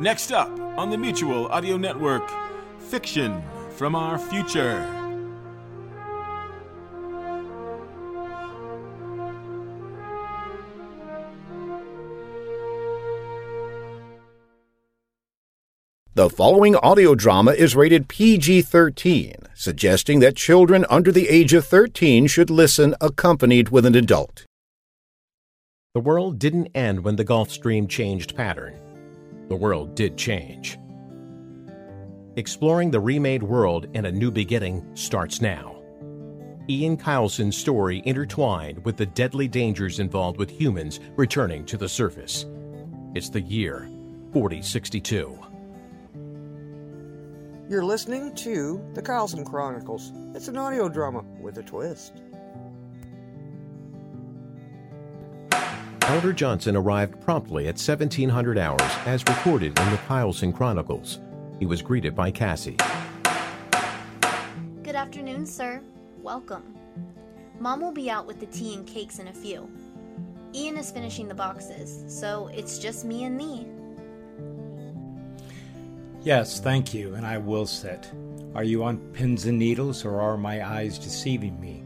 Next up on the Mutual Audio Network, Fiction from Our Future. The following audio drama is rated PG 13, suggesting that children under the age of 13 should listen accompanied with an adult. The world didn't end when the Gulf Stream changed pattern. The world did change. Exploring the remade world and a new beginning starts now. Ian Kyleson's story intertwined with the deadly dangers involved with humans returning to the surface. It's the year 4062. You're listening to The Kyleson Chronicles. It's an audio drama with a twist. Elder Johnson arrived promptly at 1700 hours as recorded in the Kyleson Chronicles. He was greeted by Cassie. Good afternoon, sir. Welcome. Mom will be out with the tea and cakes in a few. Ian is finishing the boxes, so it's just me and thee. Yes, thank you, and I will sit. Are you on pins and needles, or are my eyes deceiving me?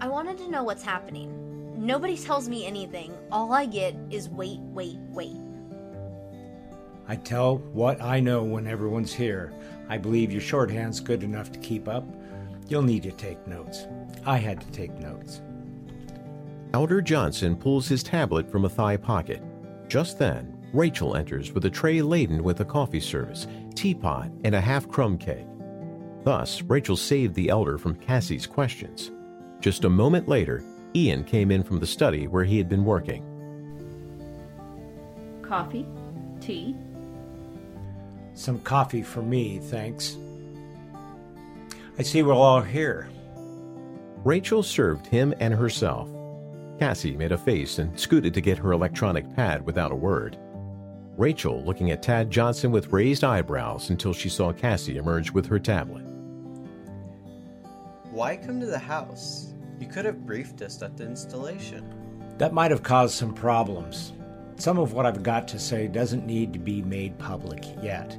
I wanted to know what's happening. Nobody tells me anything. All I get is wait, wait, wait. I tell what I know when everyone's here. I believe your shorthand's good enough to keep up. You'll need to take notes. I had to take notes. Elder Johnson pulls his tablet from a thigh pocket. Just then, Rachel enters with a tray laden with a coffee service, teapot, and a half crumb cake. Thus, Rachel saved the elder from Cassie's questions. Just a moment later, Ian came in from the study where he had been working. Coffee? Tea? Some coffee for me, thanks. I see we're all here. Rachel served him and herself. Cassie made a face and scooted to get her electronic pad without a word. Rachel looking at Tad Johnson with raised eyebrows until she saw Cassie emerge with her tablet. Why come to the house? You could have briefed us at the installation. That might have caused some problems. Some of what I've got to say doesn't need to be made public yet.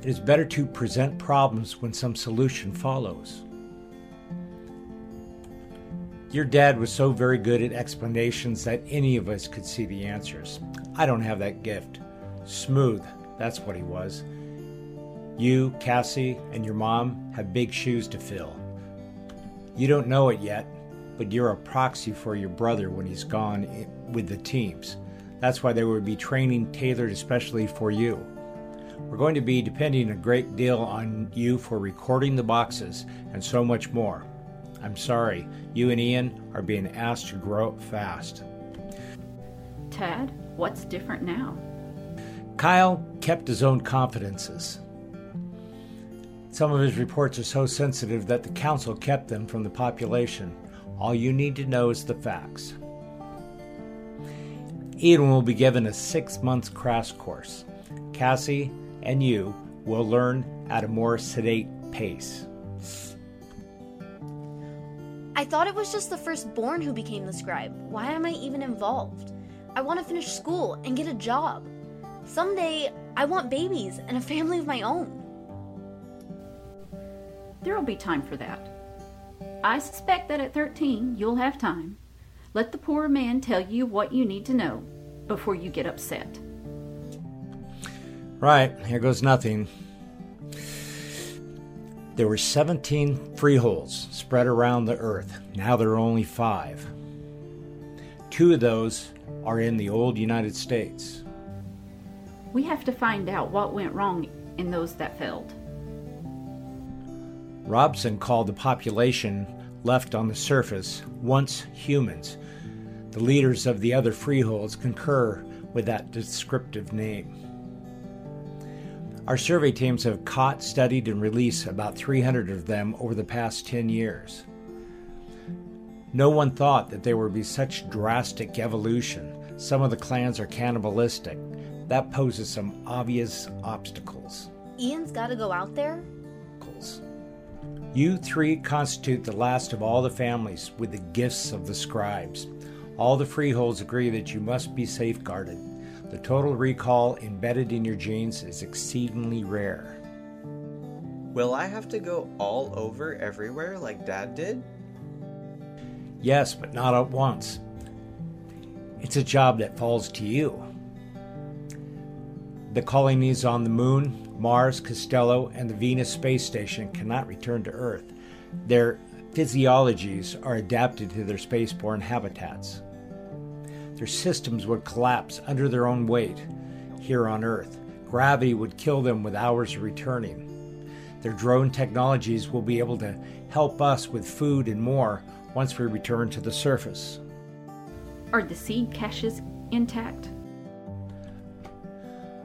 It is better to present problems when some solution follows. Your dad was so very good at explanations that any of us could see the answers. I don't have that gift. Smooth, that's what he was. You, Cassie, and your mom have big shoes to fill. You don't know it yet, but you're a proxy for your brother when he's gone with the teams. That's why there would be training tailored especially for you. We're going to be depending a great deal on you for recording the boxes and so much more. I'm sorry, you and Ian are being asked to grow up fast. Tad, what's different now? Kyle kept his own confidences. Some of his reports are so sensitive that the council kept them from the population. All you need to know is the facts. Ian will be given a six month crash course. Cassie and you will learn at a more sedate pace. I thought it was just the firstborn who became the scribe. Why am I even involved? I want to finish school and get a job. Someday, I want babies and a family of my own. There'll be time for that. I suspect that at 13 you'll have time. Let the poor man tell you what you need to know before you get upset. Right, here goes nothing. There were 17 freeholds spread around the earth. Now there are only five. Two of those are in the old United States. We have to find out what went wrong in those that failed. Robson called the population left on the surface once humans. The leaders of the other freeholds concur with that descriptive name. Our survey teams have caught, studied, and released about 300 of them over the past 10 years. No one thought that there would be such drastic evolution. Some of the clans are cannibalistic. That poses some obvious obstacles. Ian's gotta go out there? You three constitute the last of all the families with the gifts of the scribes. All the freeholds agree that you must be safeguarded. The total recall embedded in your genes is exceedingly rare. Will I have to go all over everywhere like Dad did? Yes, but not at once. It's a job that falls to you. The colonies on the Moon, Mars, Callisto, and the Venus space station cannot return to Earth. Their physiologies are adapted to their spaceborne habitats. Their systems would collapse under their own weight here on Earth. Gravity would kill them with hours of returning. Their drone technologies will be able to help us with food and more once we return to the surface. Are the seed caches intact?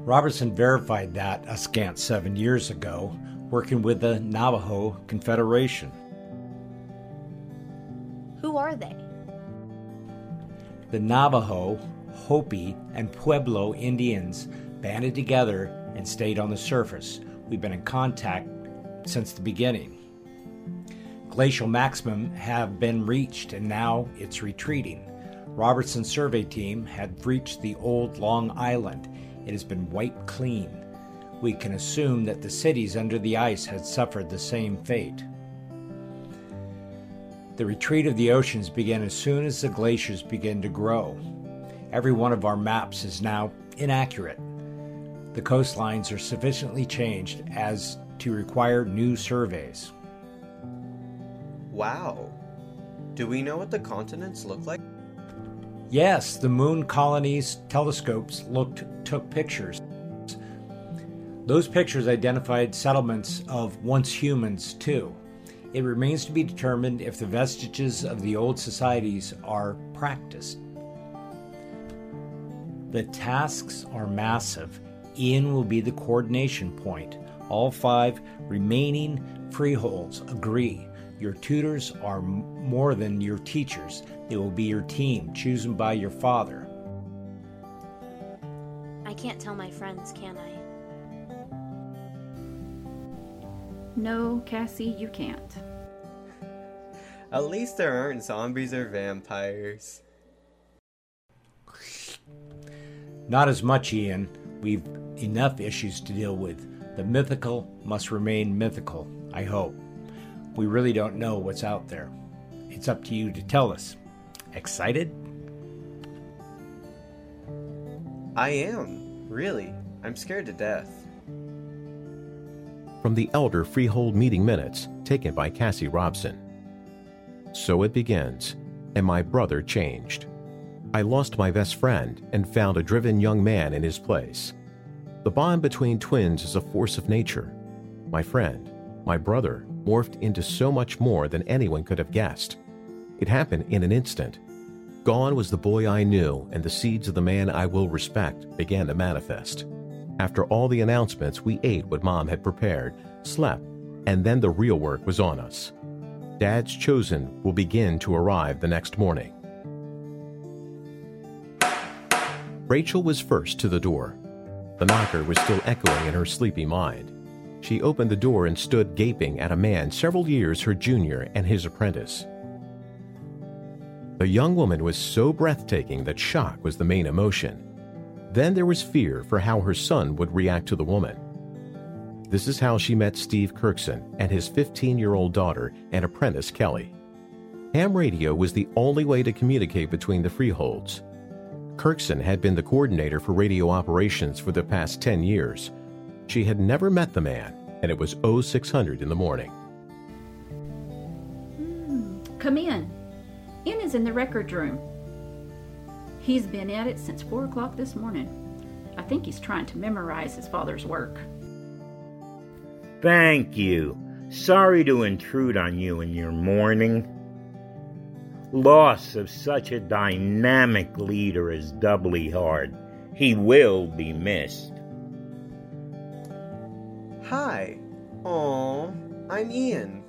Robertson verified that a scant seven years ago, working with the Navajo Confederation. Who are they? The Navajo, Hopi, and Pueblo Indians banded together and stayed on the surface. We've been in contact since the beginning. Glacial maximum have been reached and now it's retreating. Robertson's survey team had reached the old Long Island. It has been wiped clean. We can assume that the cities under the ice had suffered the same fate. The retreat of the oceans began as soon as the glaciers began to grow. Every one of our maps is now inaccurate. The coastlines are sufficiently changed as to require new surveys. Wow. Do we know what the continents look like? Yes, the moon colonies telescopes looked took pictures. Those pictures identified settlements of once humans too. It remains to be determined if the vestiges of the old societies are practiced. The tasks are massive. Ian will be the coordination point. All five remaining freeholds agree. Your tutors are more than your teachers, they will be your team, chosen by your father. I can't tell my friends, can I? No, Cassie, you can't. At least there aren't zombies or vampires. Not as much, Ian. We've enough issues to deal with. The mythical must remain mythical, I hope. We really don't know what's out there. It's up to you to tell us. Excited? I am, really. I'm scared to death. From the Elder Freehold Meeting Minutes, taken by Cassie Robeson. So it begins, and my brother changed. I lost my best friend and found a driven young man in his place. The bond between twins is a force of nature. My friend, my brother, morphed into so much more than anyone could have guessed. It happened in an instant. Gone was the boy I knew, and the seeds of the man I will respect began to manifest. After all the announcements, we ate what Mom had prepared, slept, and then the real work was on us. Dad's chosen will begin to arrive the next morning. Rachel was first to the door. The knocker was still echoing in her sleepy mind. She opened the door and stood gaping at a man several years her junior and his apprentice. The young woman was so breathtaking that shock was the main emotion. Then there was fear for how her son would react to the woman. This is how she met Steve Kirkson and his 15 year old daughter and apprentice Kelly. Ham radio was the only way to communicate between the freeholds. Kirkson had been the coordinator for radio operations for the past 10 years. She had never met the man, and it was 0600 in the morning. Hmm, come in. Ian is in the record room. He's been at it since 4 o'clock this morning. I think he's trying to memorize his father's work. Thank you. Sorry to intrude on you in your morning. Loss of such a dynamic leader is doubly hard. He will be missed. Hi. Aw, I'm Ian.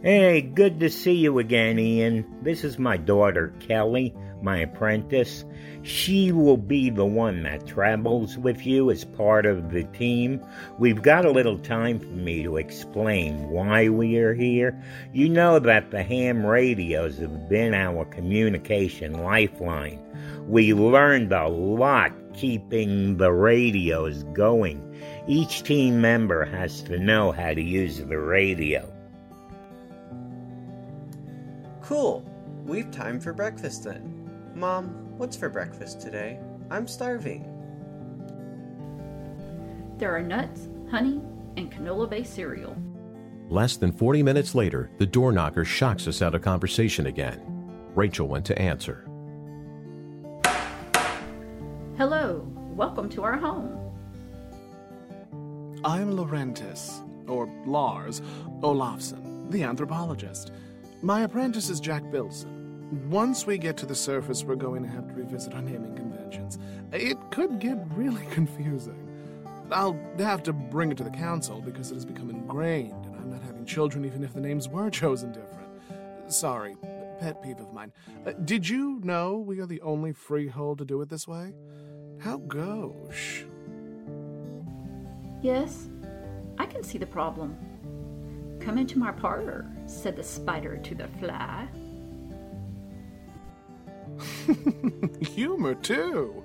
Hey, good to see you again, Ian. This is my daughter, Kelly. my apprentice. She will be the one that travels with you as part of the team. We've got a little time for me to explain why we are here. You know that the ham radios have been our communication lifeline. We learned a lot keeping the radios going. Each team member has to know how to use the radio. Cool. We've time for breakfast then. Mom, what's for breakfast today? I'm starving. There are nuts, honey, and canola based cereal. Less than 40 minutes later, the door knocker shocks us out of conversation again. Rachel went to answer. Hello, welcome to our home. I'm Laurentis, or Lars, Olafson, the anthropologist. My apprentice is Jack Bilson. Once we get to the surface, we're going to have to revisit our naming conventions. It could get really confusing. I'll have to bring it to the council because it has become ingrained, and I'm not having children even if the names were chosen different. Sorry, pet peeve of mine. Uh, did you know we are the only freehold to do it this way? How gauche. Yes, I can see the problem. Come into my parlor, said the spider to the fly. Humor, too.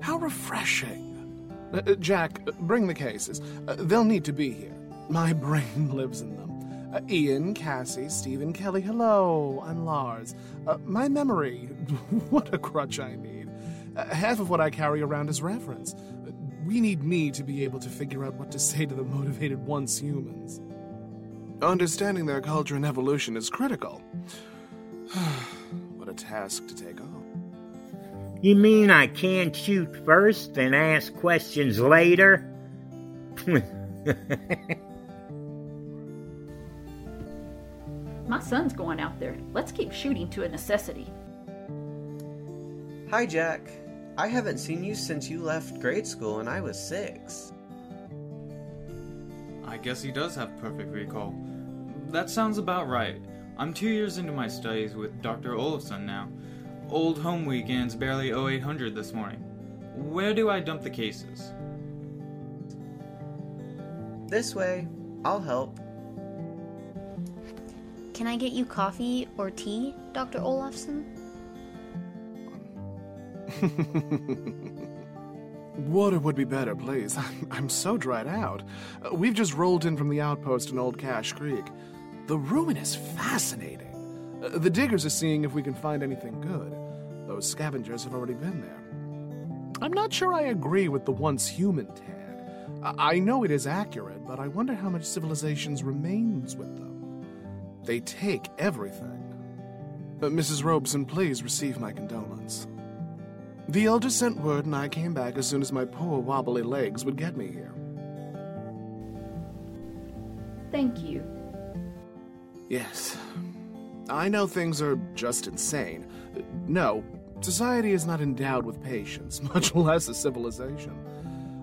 How refreshing. Uh, uh, Jack, uh, bring the cases. Uh, they'll need to be here. My brain lives in them. Uh, Ian, Cassie, Stephen, Kelly, hello, I'm Lars. Uh, my memory, what a crutch I need. half of what I carry around is reference. We need me to be able to figure out what to say to the motivated once humans. Understanding their culture and evolution is critical. what a task to take on. You mean I can't shoot first and ask questions later? My son's going out there. Let's keep shooting to a necessity. Hi, Jack. I haven't seen you since you left grade school and I was six. I guess he does have perfect recall. That sounds about right. I'm two years into my studies with Dr. Olafson now. Old home weekend's barely 0800 this morning. Where do I dump the cases? This way. I'll help. Can I get you coffee or tea, Dr. Olafson? Water would be better, please. I'm, so dried out. Uh, we've just rolled in from the outpost in Old Cache Creek. The ruin is fascinating. Uh, the diggers are seeing if we can find anything good. Those scavengers have already been there. I'm not sure I agree with the once human tag. I, know it is accurate, but I wonder how much civilizations remains with them. They take everything. Uh, Mrs. Robeson, please receive my condolence. The elder sent word, and I came back as soon as my poor wobbly legs would get me here. Thank you. Yes. I know things are just insane. No, society is not endowed with patience, much less a civilization.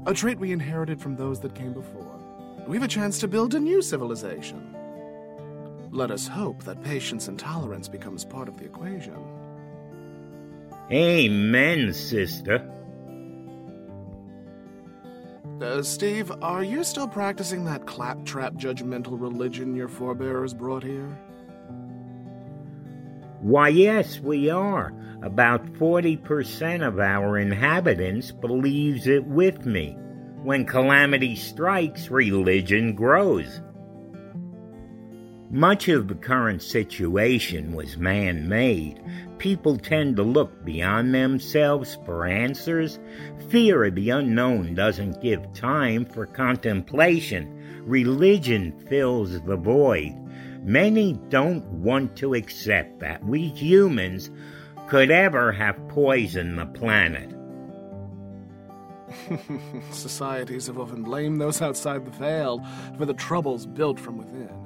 A trait we inherited from those that came before. We have a chance to build a new civilization. Let us hope that patience and tolerance becomes part of the equation. Amen, sister. Uh, Steve, are you still practicing that claptrap judgmental religion your forebears brought here? Why, yes, we are. About 40% of our inhabitants believes it with me. When calamity strikes, religion grows. Much of the current situation was man made. People tend to look beyond themselves for answers. Fear of the unknown doesn't give time for contemplation. Religion fills the void. Many don't want to accept that we humans could ever have poisoned the planet. Societies have often blamed those outside the veil for the troubles built from within.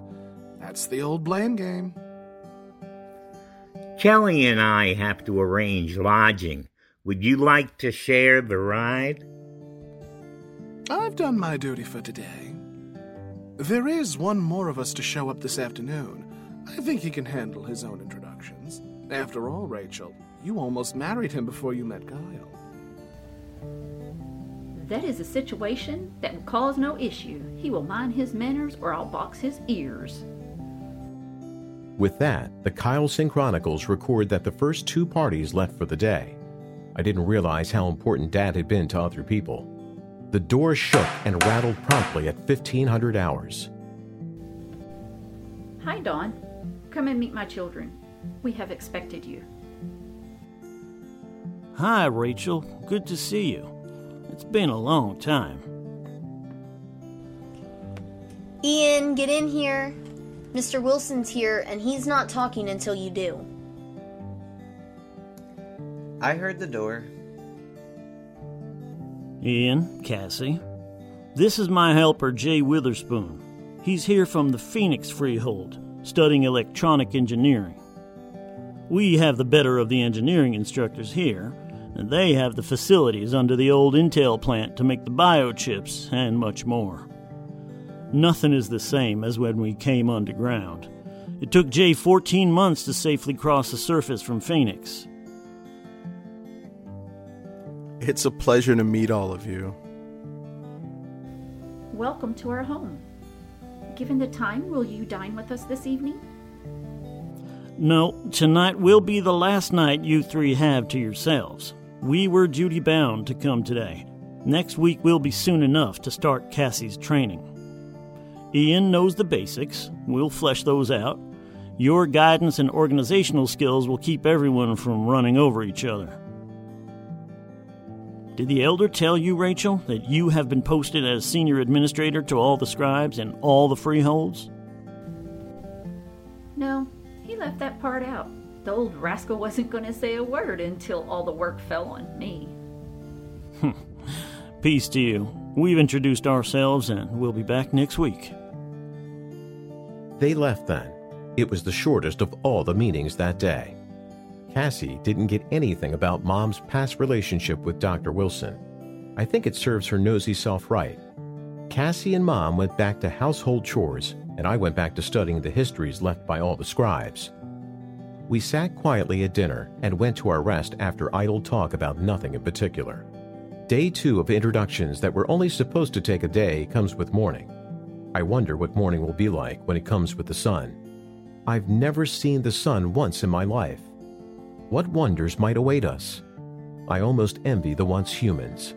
That's the old blame game. Kelly and I have to arrange lodging. Would you like to share the ride? I've done my duty for today. There is one more of us to show up this afternoon. I think he can handle his own introductions. After all, Rachel, You almost married him before you met Kyle. That is a situation that will cause no issue. He will mind his manners or I'll box his ears. With that, the Kyleson Chronicles record that the first two parties left for the day. I didn't realize how important Dad had been to other people. The door shook and rattled promptly at 1500 hours. Hi, Don. Come and meet my children. We have expected you. Hi, Rachel. Good to see you. It's been a long time. Ian, get in here. Mr. Wilson's here, and he's not talking until you do. I heard the door. Ian, Cassie. This is my helper, Jay Witherspoon. He's here from the Phoenix Freehold, studying electronic engineering. We have the better of the engineering instructors here, and they have the facilities under the old Intel plant to make the biochips and much more. Nothing is the same as when we came underground. It took Jay 14 months to safely cross the surface from Phoenix. It's a pleasure to meet all of you. Welcome to our home. Given the time, will you dine with us this evening? No, tonight will be the last night you three have to yourselves. We were duty bound to come today. Next week will be soon enough to start Cassie's training. Ian knows the basics. We'll flesh those out. Your guidance and organizational skills will keep everyone from running over each other. Did the elder tell you, Rachel, that you have been posted as senior administrator to all the scribes and all the freeholds? No, he left that part out. The old rascal wasn't going to say a word until all the work fell on me. Peace to you. We've introduced ourselves and we'll be back next week. They left then. It was the shortest of all the meetings that day. Cassie didn't get anything about Mom's past relationship with Dr. Wilson. I think it serves her nosy self right. Cassie and Mom went back to household chores, and I went back to studying the histories left by all the scribes. We sat quietly at dinner and went to our rest after idle talk about nothing in particular. Day two of introductions that were only supposed to take a day comes with morning. I wonder what morning will be like when it comes with the sun. I've never seen the sun once in my life. What wonders might await us? I almost envy the once humans.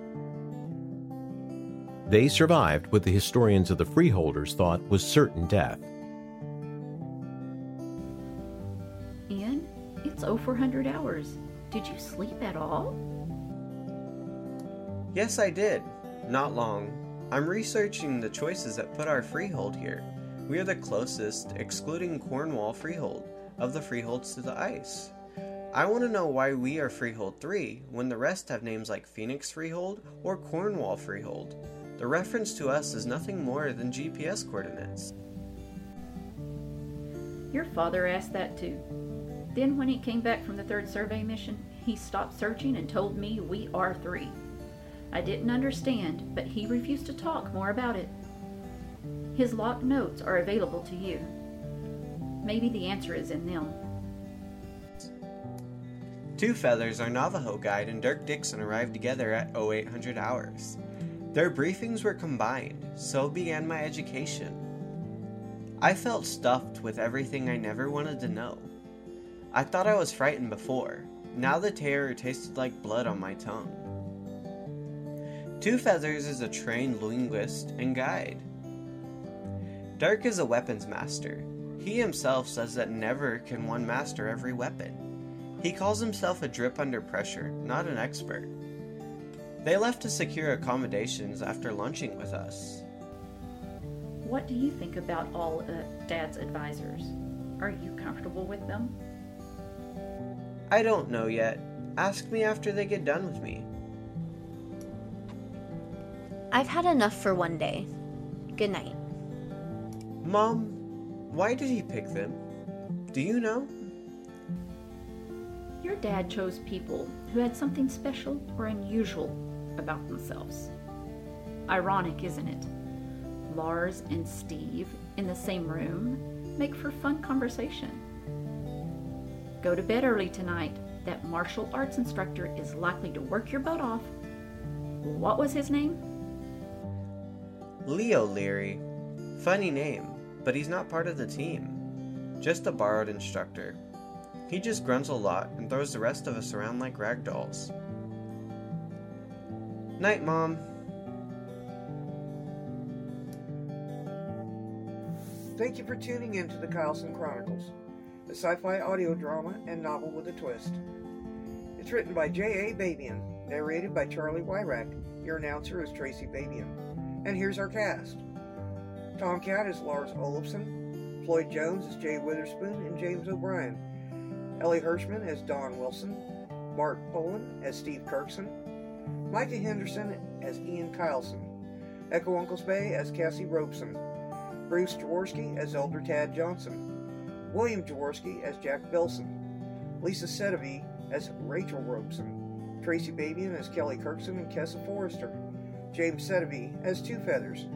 They survived what the historians of the freeholders thought was certain death. Ian, it's over 100 hours. Did you sleep at all? Yes, I did. Not long. I'm researching the choices that put our freehold here. We are the closest, excluding Cornwall freehold, of the freeholds to the ice. I want to know why we are Freehold 3 when the rest have names like Phoenix Freehold or Cornwall Freehold. The reference to us is nothing more than GPS coordinates. Your father asked that too. Then, when he came back from the third survey mission, he stopped searching and told me we are three. I didn't understand, but he refused to talk more about it. His locked notes are available to you. Maybe the answer is in them. Two Feathers, our Navajo guide, and Dirk Dixon arrived together at 0800 hours. Their briefings were combined, so began my education. I felt stuffed with everything I never wanted to know. I thought I was frightened before. Now the terror tasted like blood on my tongue. Two Feathers is a trained linguist and guide. Dirk is a weapons master. He himself says that never can one master every weapon. He calls himself a drip under pressure, not an expert. They left to secure accommodations after lunching with us. What do you think about all uh, Dad's advisors? Are you comfortable with them? I don't know yet. Ask me after they get done with me. I've had enough for one day. Good night. Mom, why did he pick them? Do you know? Your dad chose people who had something special or unusual about themselves. Ironic, isn't it? Lars and Steve in the same room make for fun conversation. Go to bed early tonight. that martial arts instructor is likely to work your butt off. What was his name? Leo Leary. Funny name, but he's not part of the team. Just a borrowed instructor. He just grunts a lot and throws the rest of us around like rag dolls. Night, Mom. Thank you for tuning in to the Kyleson Chronicles, a sci fi audio drama and novel with a twist. It's written by J.A. Babian, narrated by Charlie Wyrack. Your announcer is Tracy Babian. And here's our cast. Tomcat is Lars Olafson, Floyd Jones is Jay Witherspoon and James O'Brien, Ellie Hirschman as Don Wilson, Mark Poland as Steve Kirkson, Micah Henderson as Ian Kyleson, Echo Uncles Bay as Cassie Robeson, Bruce Jaworski as Elder Tad Johnson, William Jaworski as Jack Bilson, Lisa Sedovey as Rachel Robeson, Tracy Babian as Kelly Kirkson and Kessa Forrester, James Sedovey as Two Feathers,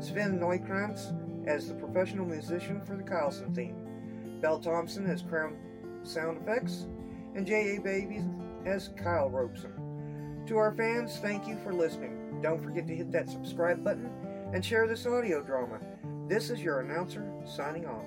Sven Neukrantz as the professional musician for the Kyleson theme, Belle Thompson as Crown Sound Effects, and J.A. Babian as Kyle Robeson. To our fans, thank you for listening. Don't forget to hit that subscribe button and share this audio drama. This is your announcer signing off.